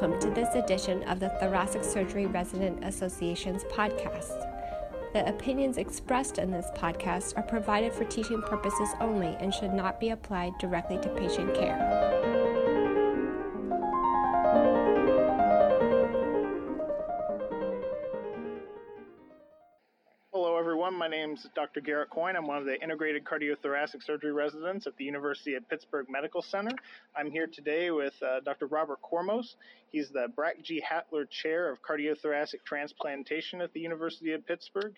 welcome to this edition of the Thoracic Surgery Resident Association's podcast. The opinions expressed in this podcast are provided for teaching purposes only and should not be applied directly to patient care. Name is Dr. Garrett Coyne. I'm one of the integrated cardiothoracic surgery residents at the University of Pittsburgh Medical Center. I'm here today with uh, Dr. Robert Kormos. He's the Brack G. Hatler Chair of Cardiothoracic Transplantation at the University of Pittsburgh,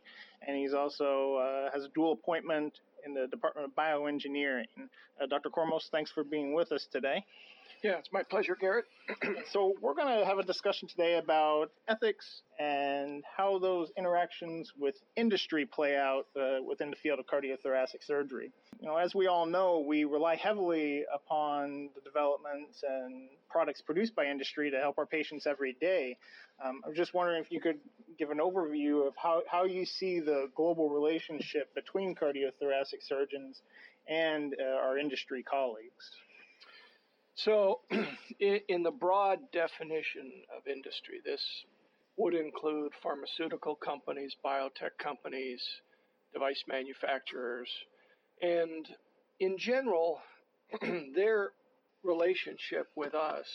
and he's also uh, has a dual appointment in the Department of Bioengineering. Uh, Dr. Kormos, thanks for being with us today. Yeah, it's my pleasure, Garrett. so, we're going to have a discussion today about ethics and how those interactions with industry play out uh, within the field of cardiothoracic surgery. You know, as we all know, we rely heavily upon the developments and products produced by industry to help our patients every day. Um, I'm just wondering if you could give an overview of how, how you see the global relationship between cardiothoracic surgeons and uh, our industry colleagues. So, in the broad definition of industry, this would include pharmaceutical companies, biotech companies, device manufacturers, and in general, their relationship with us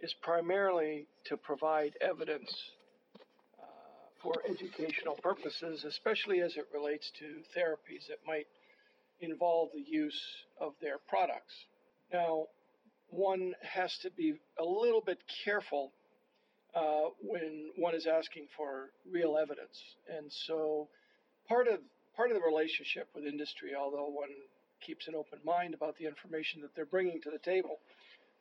is primarily to provide evidence uh, for educational purposes, especially as it relates to therapies that might involve the use of their products. Now, one has to be a little bit careful uh, when one is asking for real evidence. And so part of part of the relationship with industry, although one keeps an open mind about the information that they're bringing to the table,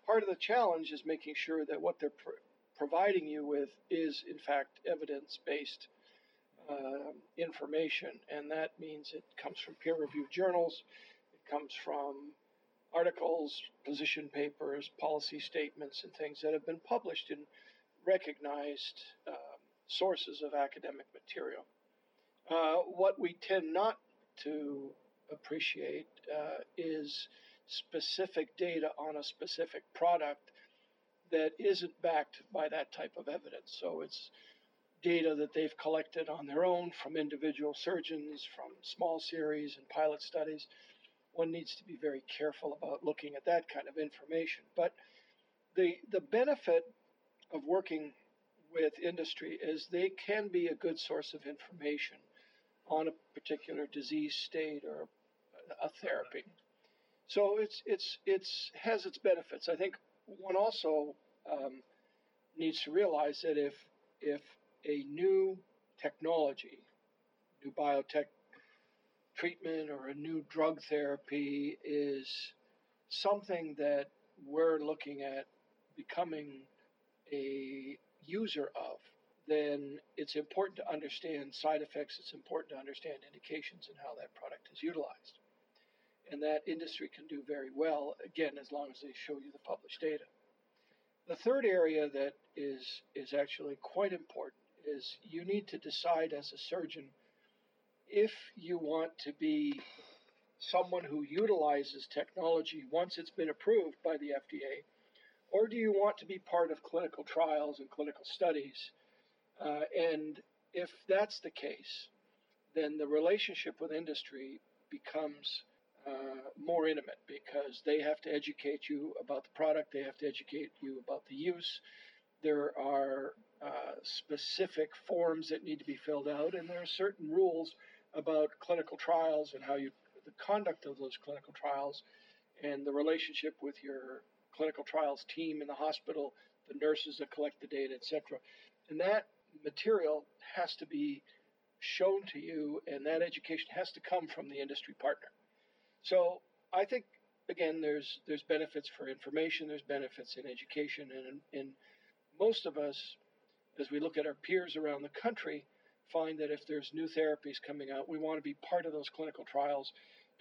part of the challenge is making sure that what they're pr- providing you with is in fact evidence-based uh, information, and that means it comes from peer-reviewed journals, it comes from articles, position papers, policy statements, and things that have been published in recognized uh, sources of academic material. Uh, what we tend not to appreciate uh, is specific data on a specific product that isn't backed by that type of evidence. So it's data that they've collected on their own from individual surgeons, from small series and pilot studies one needs to be very careful about looking at that kind of information. But the the benefit of working with industry is they can be a good source of information on a particular disease state or a therapy. So it's it's it's has its benefits. I think one also um, needs to realize that if if a new technology, new biotech treatment or a new drug therapy is something that we're looking at becoming a user of, then it's important to understand side effects, it's important to understand indications and how that product is utilized. And that industry can do very well, again, as long as they show you the published data. The third area that is, is actually quite important is you need to decide as a surgeon if you want to be someone who utilizes technology once it's been approved by the FDA, or do you want to be part of clinical trials and clinical studies? Uh, and if that's the case, then the relationship with industry becomes uh, more intimate because they have to educate you about the product, they have to educate you about the use. There are uh, specific forms that need to be filled out, and there are certain rules about clinical trials and how you the conduct of those clinical trials and the relationship with your clinical trials team in the hospital, the nurses that collect the data, etc. And that material has to be shown to you, and that education has to come from the industry partner. So I think again, there's there's benefits for information, there's benefits in education, and in most of us, as we look at our peers around the country, find that if there's new therapies coming out, we want to be part of those clinical trials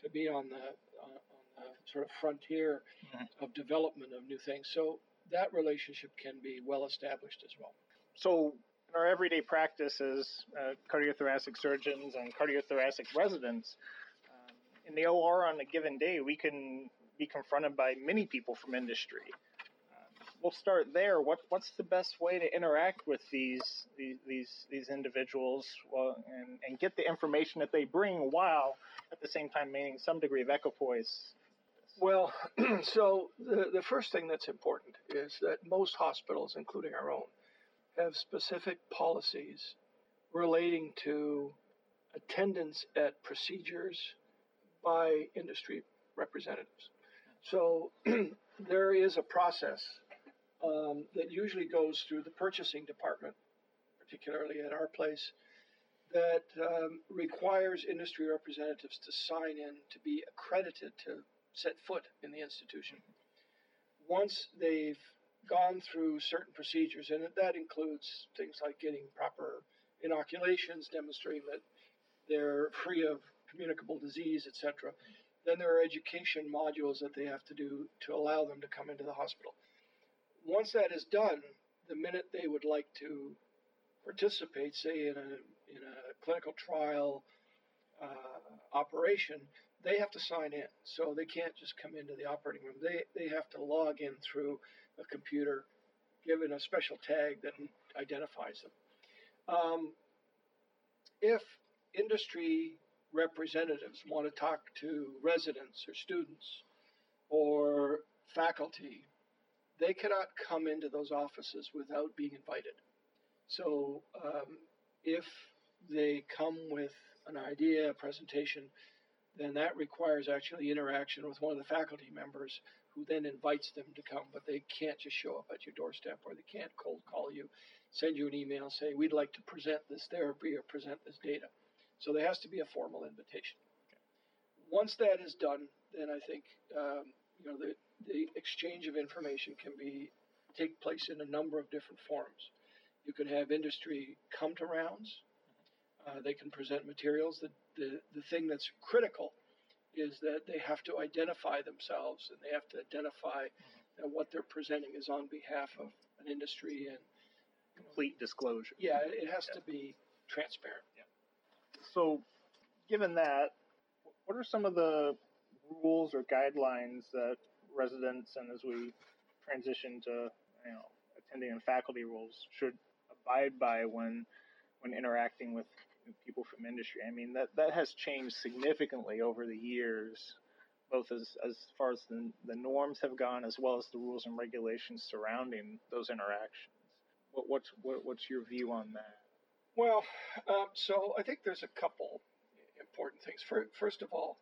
to be on the, uh, on the sort of frontier mm-hmm. of development of new things. So that relationship can be well established as well. So in our everyday practice as uh, cardiothoracic surgeons and cardiothoracic residents, um, in the OR on a given day, we can be confronted by many people from industry. We'll start there. What what's the best way to interact with these these these, these individuals well, and and get the information that they bring while at the same time maintaining some degree of equipoise? Well, so the, the first thing that's important is that most hospitals, including our own, have specific policies relating to attendance at procedures by industry representatives. So there is a process um, that usually goes through the purchasing department, particularly at our place, that um, requires industry representatives to sign in to be accredited to set foot in the institution. Once they've gone through certain procedures, and that includes things like getting proper inoculations, demonstrating that they're free of communicable disease, etc. Then there are education modules that they have to do to allow them to come into the hospital. Once that is done, the minute they would like to participate, say in a in a clinical trial uh, operation, they have to sign in. So they can't just come into the operating room. They they have to log in through a computer, given a special tag that identifies them. Um, if industry representatives want to talk to residents or students or faculty, they cannot come into those offices without being invited. So um, if they come with an idea, a presentation, then that requires actually interaction with one of the faculty members who then invites them to come, but they can't just show up at your doorstep or they can't cold call you, send you an email, say, we'd like to present this therapy or present this data. So there has to be a formal invitation. Once that is done, then I think um, you know the, the exchange of information can be take place in a number of different forms. You can have industry come to rounds. Uh, they can present materials. The, the, the thing that's critical is that they have to identify themselves and they have to identify that what they're presenting is on behalf of an industry and complete disclosure. Yeah, it has yeah. to be transparent. Yeah. So, given that, what are some of the rules or guidelines that residents and as we transition to you know attending and faculty roles should abide by when when interacting with people from industry. I mean, that, that has changed significantly over the years, both as, as far as the, the norms have gone, as well as the rules and regulations surrounding those interactions. What, what's, what, what's your view on that? Well, um, so I think there's a couple important things. First of all,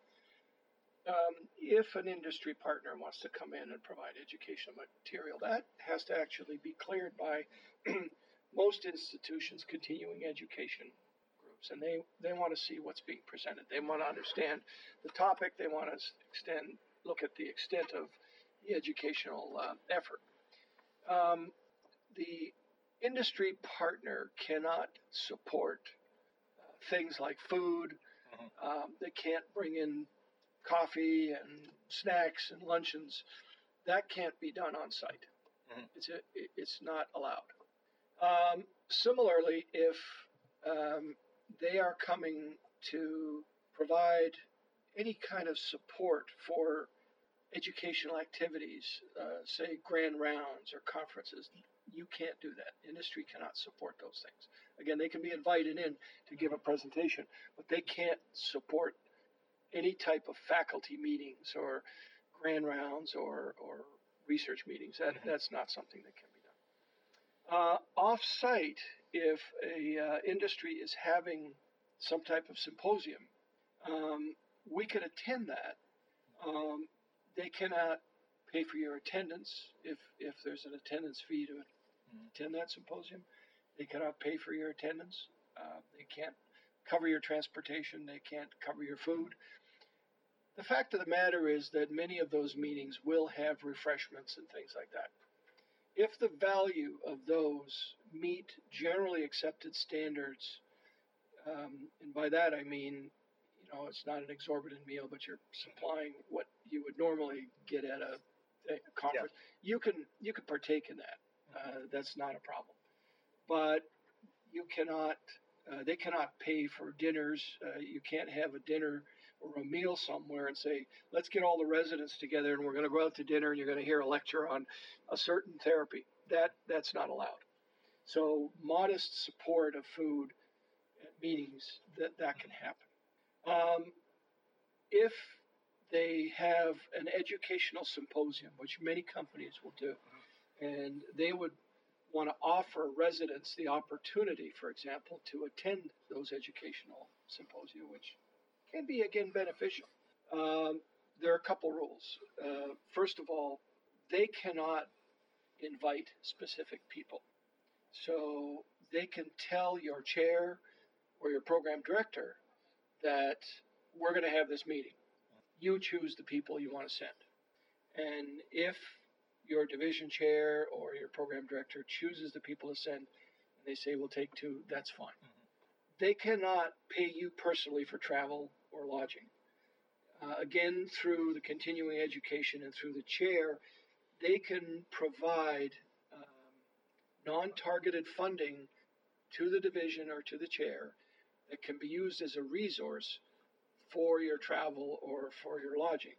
um, if an industry partner wants to come in and provide educational material, that has to actually be cleared by most institutions' continuing education groups, and they, they want to see what's being presented. They want to understand the topic. They want to extend look at the extent of the educational uh, effort. Um, the industry partner cannot support uh, things like food. Mm-hmm. Um, they can't bring in coffee and snacks and luncheons. That can't be done on site. Mm-hmm. It's a, it's not allowed. Um, similarly, if um, they are coming to provide any kind of support for educational activities, uh, say grand rounds or conferences. You can't do that. Industry cannot support those things. Again, they can be invited in to give a presentation, but they can't support any type of faculty meetings or grand rounds or, or research meetings. That, mm-hmm. that's not something that can be done. Uh, off-site, if a uh, industry is having some type of symposium, um, we could attend that. Um, they cannot pay for your attendance if if there's an attendance fee to mm-hmm. attend that symposium. They cannot pay for your attendance. Uh, they can't cover your transportation. They can't cover your food. The fact of the matter is that many of those meetings will have refreshments and things like that if the value of those meet generally accepted standards, um, and by that I mean, you know, it's not an exorbitant meal, but you're supplying what you would normally get at a, a conference. Yeah. You can you can partake in that. Uh, that's not a problem, but you cannot. Uh, they cannot pay for dinners. Uh, you can't have a dinner or a meal somewhere and say, let's get all the residents together and we're going to go out to dinner and you're going to hear a lecture on a certain therapy. That that's not allowed. So modest support of food at meetings that that can happen. Um, if they have an educational symposium, which many companies will do, and they would want to offer residents the opportunity, for example, to attend those educational symposia, which can be again beneficial. Um, there are a couple rules. Uh, first of all, they cannot invite specific people. So they can tell your chair or your program director that we're going to have this meeting. You choose the people you want to send. And if your division chair or your program director chooses the people to send and they say we'll take two, that's fine. Mm-hmm. They cannot pay you personally for travel or lodging. Uh, again, through the continuing education and through the chair, they can provide um, non targeted funding to the division or to the chair that can be used as a resource for your travel or for your lodging.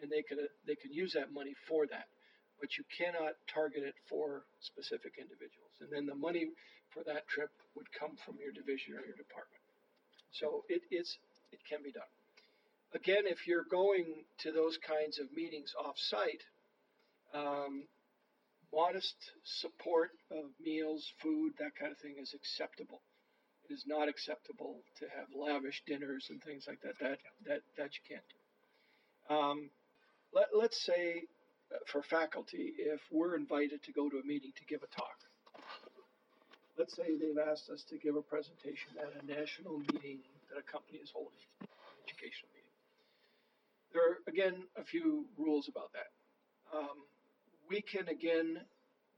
And they can, they can use that money for that. But you cannot target it for specific individuals. And then the money for that trip would come from your division or your department. So it, it's, it can be done. Again, if you're going to those kinds of meetings off site, um, modest support of meals, food, that kind of thing is acceptable. It is not acceptable to have lavish dinners and things like that. That that that you can't do. Um, let, let's say, uh, for faculty, if we're invited to go to a meeting to give a talk, let's say they've asked us to give a presentation at a national meeting that a company is holding, an educational meeting. There are again a few rules about that. Um, we can again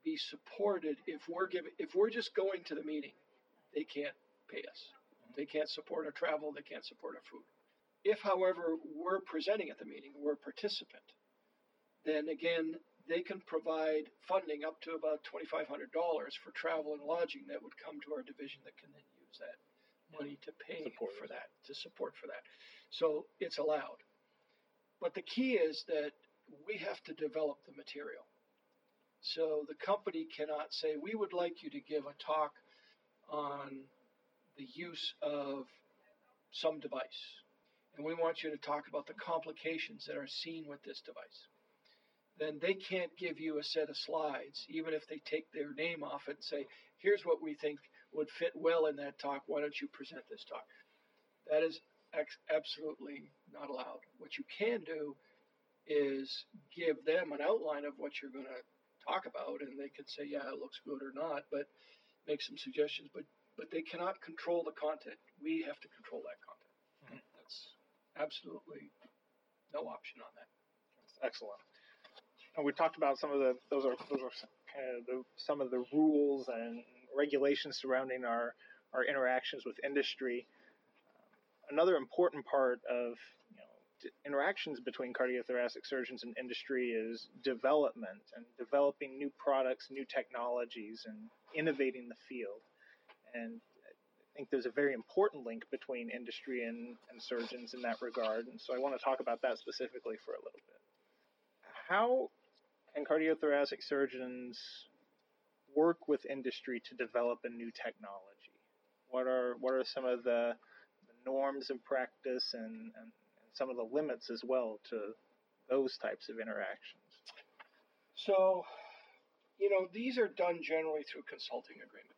be supported if we're if we're just going to the meeting, they can't pay us. They can't support our travel, they can't support our food. If, however, we're presenting at the meeting, we're a participant, then again, they can provide funding up to about $2,500 for travel and lodging that would come to our division that can then use that money to pay for that, to support for that. So it's allowed. But the key is that we have to develop the material. So the company cannot say, we would like you to give a talk on the use of some device. And we want you to talk about the complications that are seen with this device. Then they can't give you a set of slides, even if they take their name off it and say, here's what we think would fit well in that talk. Why don't you present this talk? That is ex- absolutely not allowed. What you can do is give them an outline of what you're going to talk about, and they can say, yeah, it looks good or not, but make some suggestions. But but they cannot control the content. We have to control that content. Mm-hmm. That's absolutely no option on that. That's excellent. And we talked about some of the those are those are kind of the, some of the rules and regulations surrounding our our interactions with industry. Another important part of interactions between cardiothoracic surgeons and industry is development and developing new products, new technologies, and innovating the field. And I think there's a very important link between industry and, and surgeons in that regard. And so I want to talk about that specifically for a little bit. How can cardiothoracic surgeons work with industry to develop a new technology? What are what are some of the, the norms of practice and, and some of the limits as well to those types of interactions? So, you know, these are done generally through consulting agreements.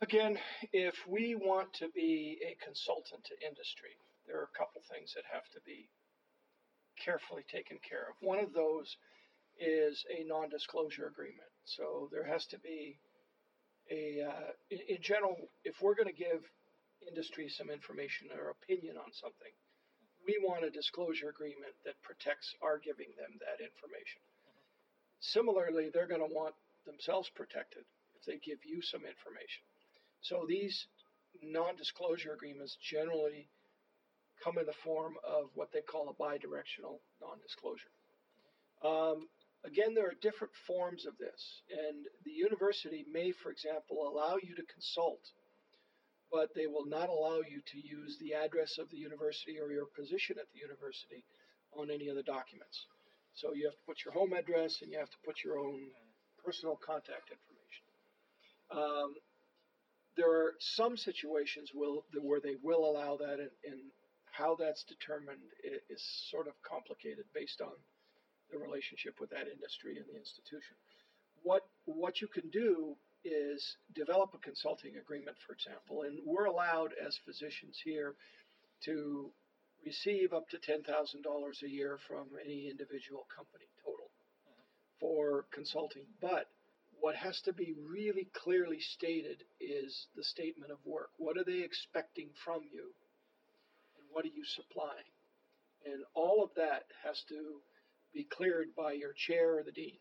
Again, if we want to be a consultant to industry, there are a couple things that have to be carefully taken care of. One of those is a non disclosure agreement. So there has to be a, uh, in, in general, if we're going to give industry some information or opinion on something, we want a disclosure agreement that protects our giving them that information. Similarly, they're going to want themselves protected if they give you some information. So these non disclosure agreements generally come in the form of what they call a bi directional non disclosure. Um, again, there are different forms of this, and the university may, for example, allow you to consult but they will not allow you to use the address of the university or your position at the university on any of the documents. So you have to put your home address and you have to put your own personal contact information. Um, there are some situations will, where they will allow that, and, and how that's determined is sort of complicated based on the relationship with that industry and the institution. What what you can do is develop a consulting agreement, for example, and we're allowed as physicians here to receive up to $10,000 a year from any individual company total mm-hmm. for consulting. But what has to be really clearly stated is the statement of work. What are they expecting from you? And what are you supplying? And all of that has to be cleared by your chair or the dean.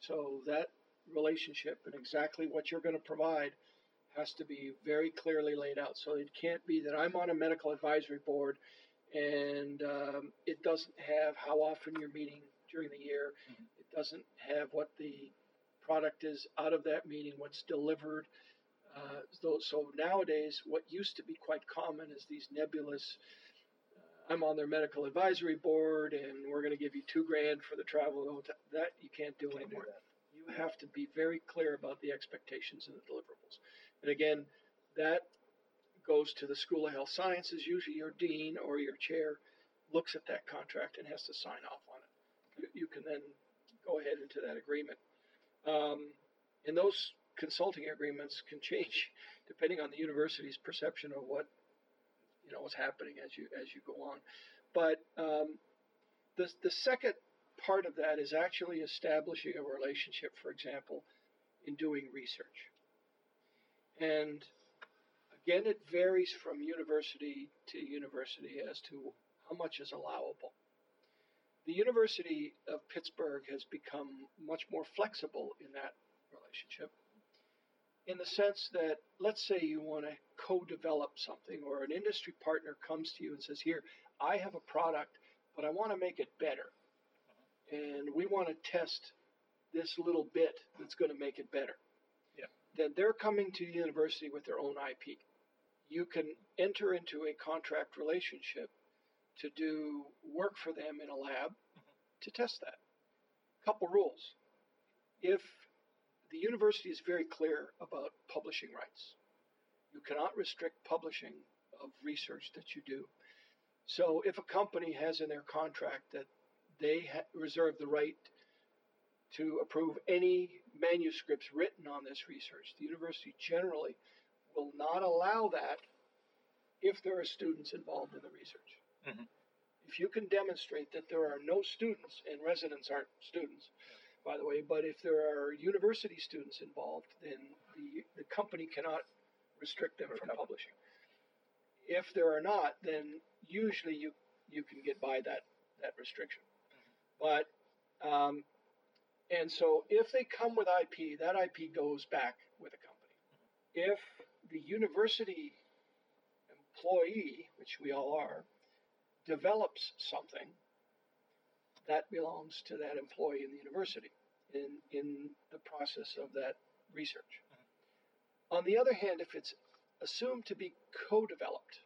So that relationship and exactly what you're going to provide has to be very clearly laid out. So it can't be that I'm on a medical advisory board and um, it doesn't have how often you're meeting during the year. Mm-hmm. It doesn't have what the product is out of that meeting, what's delivered. Uh, so, so, nowadays, what used to be quite common is these nebulous. I'm on their medical advisory board, and we're going to give you two grand for the travel. That you can't do can't anymore. Do you have to be very clear about the expectations and the deliverables. And again, that goes to the School of Health Sciences. Usually, your dean or your chair looks at that contract and has to sign off on it. You, you can then go ahead into that agreement. Um, and those consulting agreements can change depending on the university's perception of what you know what's happening as you as you go on. But um, the the second part of that is actually establishing a relationship, for example, in doing research. And again, it varies from university to university as to how much is allowable the University of Pittsburgh has become much more flexible in that relationship in the sense that let's say you want to co-develop something or an industry partner comes to you and says here i have a product but i want to make it better and we want to test this little bit that's going to make it better yeah. then they're coming to the university with their own ip you can enter into a contract relationship to do work for them in a lab mm-hmm. to test that. Couple rules. If the university is very clear about publishing rights, you cannot restrict publishing of research that you do. So if a company has in their contract that they ha- reserve the right to approve any manuscripts written on this research, the university generally will not allow that if there are students involved in the research. Mm-hmm. If you can demonstrate that there are no students, and residents aren't students, by the way, but if there are university students involved, then the, the company cannot restrict them from publishing. If there are not, then usually you, you can get by that, that restriction. Mm-hmm. But, um, and so if they come with IP, that IP goes back with a company. Mm-hmm. If the university employee, which we all are, develops something, that belongs to that employee in the university in, in the process of that research. Mm-hmm. On the other hand, if it's assumed to be co developed,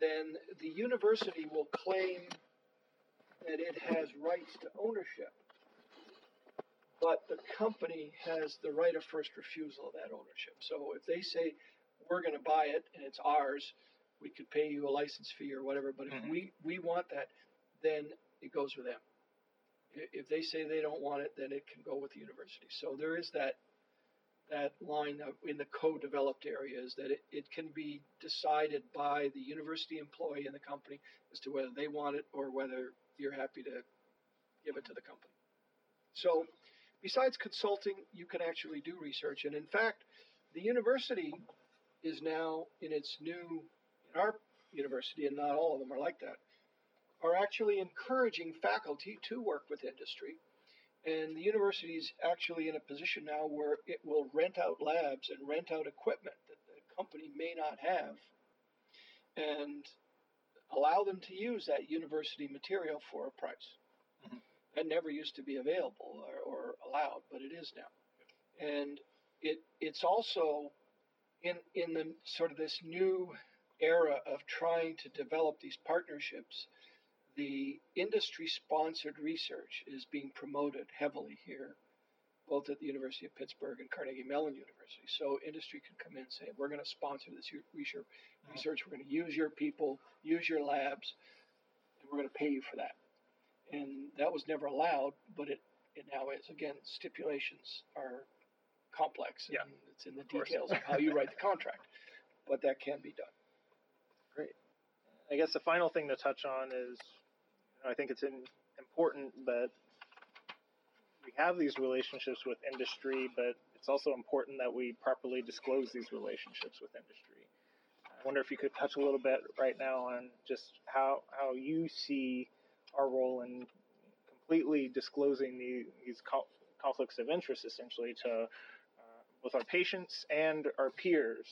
then the university will claim that it has rights to ownership, but the company has the right of first refusal of that ownership. So if they say, we're going to buy it and it's ours, we could pay you a license fee or whatever. But if mm-hmm. we we want that, then it goes with them. If they say they don't want it, then it can go with the university. So there is that that line in the co-developed areas that it, it can be decided by the university employee and the company as to whether they want it or whether you're happy to give it to the company. So besides consulting, you can actually do research. And in fact, the university is now in its new in our university, and not all of them are like that, are actually encouraging faculty to work with industry. And the university is actually in a position now where it will rent out labs and rent out equipment that the company may not have and allow them to use that university material for a price. Mm-hmm. That never used to be available or, or allowed, but it is now. And it, it's also in in the sort of this new era of trying to develop these partnerships, the industry sponsored research is being promoted heavily here, both at the University of Pittsburgh and Carnegie Mellon University. So industry can come in and say, we're going to sponsor this research, research, we're going to use your people, use your labs, and we're going to pay you for that. And that was never allowed, but it, it now is. Again, stipulations are complex. And yeah. It's in the details of how you write the contract, but that can be done. Great. I guess the final thing to touch on is, I think it's important that we have these relationships with industry, but it's also important that we properly disclose these relationships with industry. I wonder if you could touch a little bit right now on just how how you see our role in completely disclosing the, these conflicts of interest, essentially, to uh, both our patients and our peers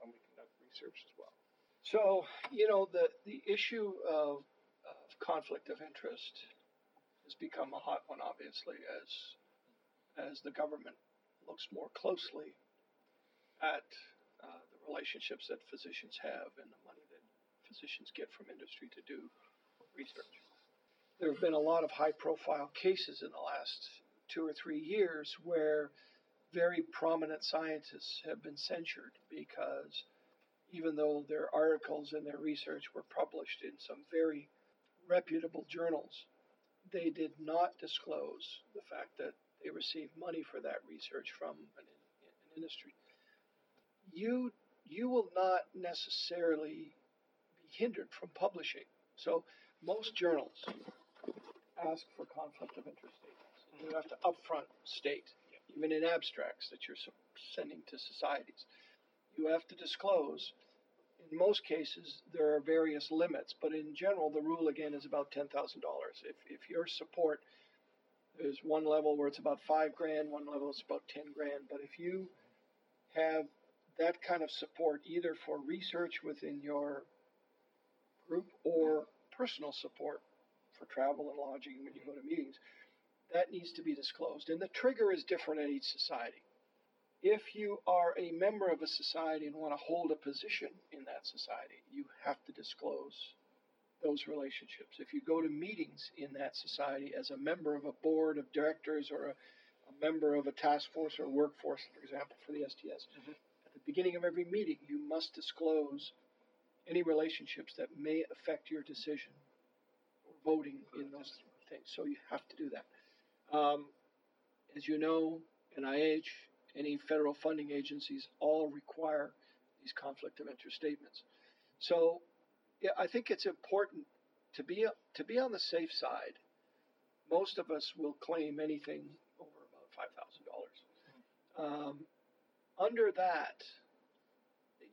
when we conduct research as well. So, you know, the, the issue of conflict of interest has become a hot one, obviously, as, as the government looks more closely at uh, the relationships that physicians have and the money that physicians get from industry to do research. There have been a lot of high profile cases in the last two or three years where very prominent scientists have been censured because even though their articles and their research were published in some very reputable journals, they did not disclose the fact that they received money for that research from an, an industry. You you will not necessarily be hindered from publishing. So most journals ask for conflict of interest statements. You have to upfront state even in abstracts that you're sending to societies. You have to disclose. In most cases, there are various limits, but in general, the rule again is about $10,000. If, if your support, there's one level where it's about five grand, one level is about 10 grand, but if you have that kind of support either for research within your group or personal support for travel and lodging when you go to meetings, that needs to be disclosed. And the trigger is different in each society. If you are a member of a society and want to hold a position in that society, you have to disclose those relationships. If you go to meetings in that society as a member of a board of directors or a, a member of a task force or workforce, for example, for the STS, mm-hmm. at the beginning of every meeting, you must disclose any relationships that may affect your decision or voting in those things. So you have to do that. Um, as you know, NIH, any federal funding agencies all require these conflict of interest statements. So yeah, I think it's important to be to be on the safe side. Most of us will claim anything over about five thousand dollars. Um, under that,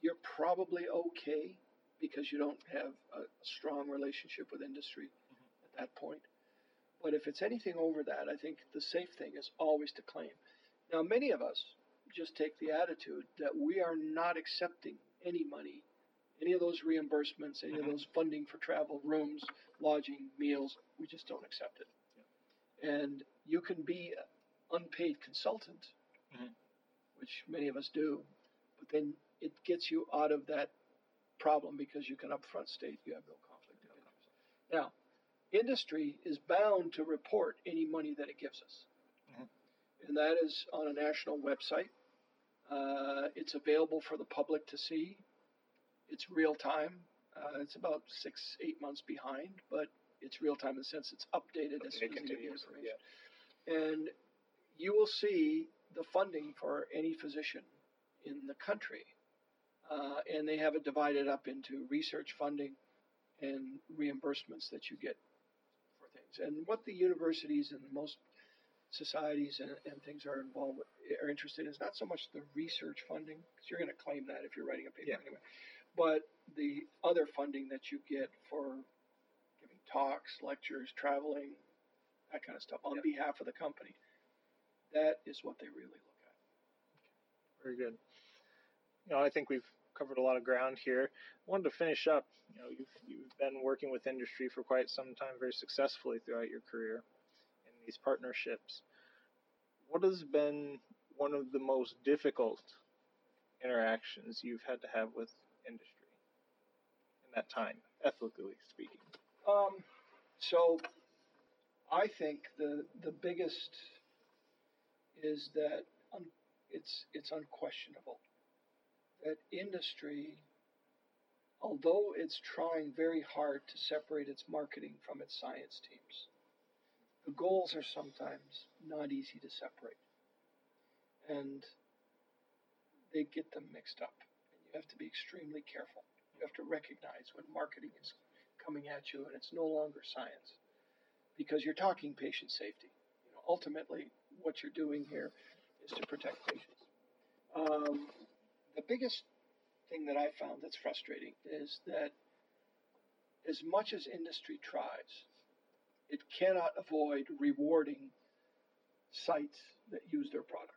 you're probably okay because you don't have a, a strong relationship with industry mm-hmm. at that point. But if it's anything over that, I think the safe thing is always to claim. Now, many of us just take the attitude that we are not accepting any money, any of those reimbursements, any mm-hmm. of those funding for travel, rooms, lodging, meals. We just don't accept it. Yeah. And you can be an unpaid consultant, mm-hmm. which many of us do, but then it gets you out of that problem because you can upfront state you have no conflict of interest. Now, industry is bound to report any money that it gives us. And that is on a national website. Uh, it's available for the public to see. It's real time. Uh, it's about six, eight months behind, but it's real time in the sense it's updated as soon as get information. Yeah. And you will see the funding for any physician in the country. Uh, and they have it divided up into research funding and reimbursements that you get for things. And what the universities and most societies and, and things are involved with, are interested in is not so much the research funding, because you're going to claim that if you're writing a paper yeah. anyway, but the other funding that you get for giving talks, lectures, traveling, that kind of stuff on yeah. behalf of the company. That is what they really look at. Very good. You know, I think we've covered a lot of ground here. I wanted to finish up. You know, you've, you've been working with industry for quite some time, very successfully throughout your career these partnerships. What has been one of the most difficult interactions you've had to have with industry in that time, ethically speaking? Um, so I think the the biggest is that un- it's it's unquestionable that industry, although it's trying very hard to separate its marketing from its science teams, the goals are sometimes not easy to separate, and they get them mixed up, and you have to be extremely careful. You have to recognize when marketing is coming at you and it's no longer science because you're talking patient safety. You know, ultimately, what you're doing here is to protect patients. Um, the biggest thing that I found that's frustrating is that as much as industry tries, it cannot avoid rewarding sites that use their products.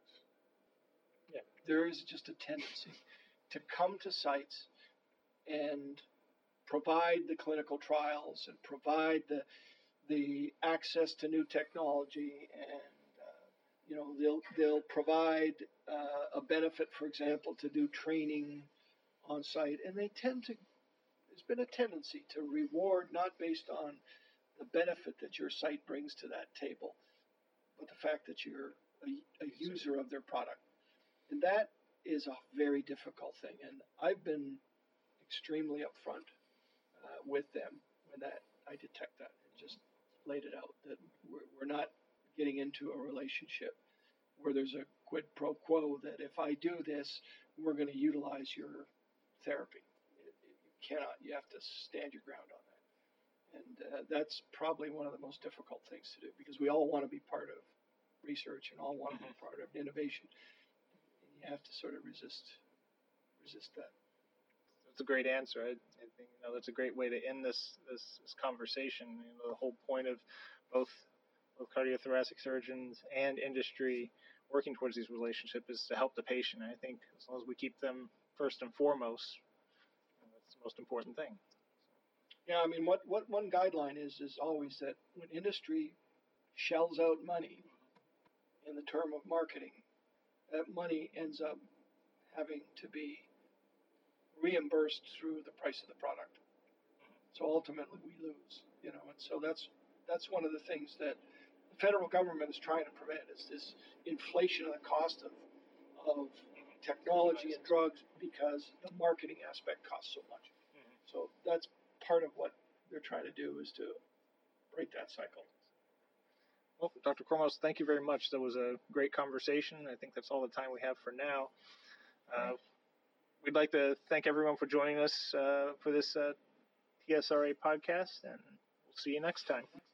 Yeah. There is just a tendency to come to sites and provide the clinical trials and provide the the access to new technology and uh, you know they'll they'll provide uh, a benefit for example to do training on site and they tend to there's been a tendency to reward not based on the benefit that your site brings to that table but the fact that you're a, a user of their product and that is a very difficult thing and I've been extremely upfront uh, with them when that I detect that and just laid it out that we're, we're not getting into a relationship where there's a quid pro quo that if I do this, we're going to utilize your therapy. It, it, you cannot. You have to stand your ground on and uh, that's probably one of the most difficult things to do because we all want to be part of research and all want to be part of innovation, and you have to sort of resist resist that that's a great answer. I, I, think you know that's a great way to end this this, this conversation. You know, the whole point of both both cardiothoracic surgeons and industry working towards these relationships is to help the patient. And I think as long as we keep them first and foremost, that's the most important thing. Yeah, I mean, what, what one guideline is is always that when industry shells out money in the term of marketing, that money ends up having to be reimbursed through the price of the product. So ultimately, we lose, you know, and so that's that's one of the things that the federal government is trying to prevent is this inflation of the cost of of technology and drugs because the marketing aspect costs so much. Mm-hmm. So that's part of what they're trying to do is to break that cycle. Well, Dr. Kormos, thank you very much. That was a great conversation. I think that's all the time we have for now. Uh, we'd like to thank everyone for joining us uh, for this uh, TSRA podcast, and we'll see you next time.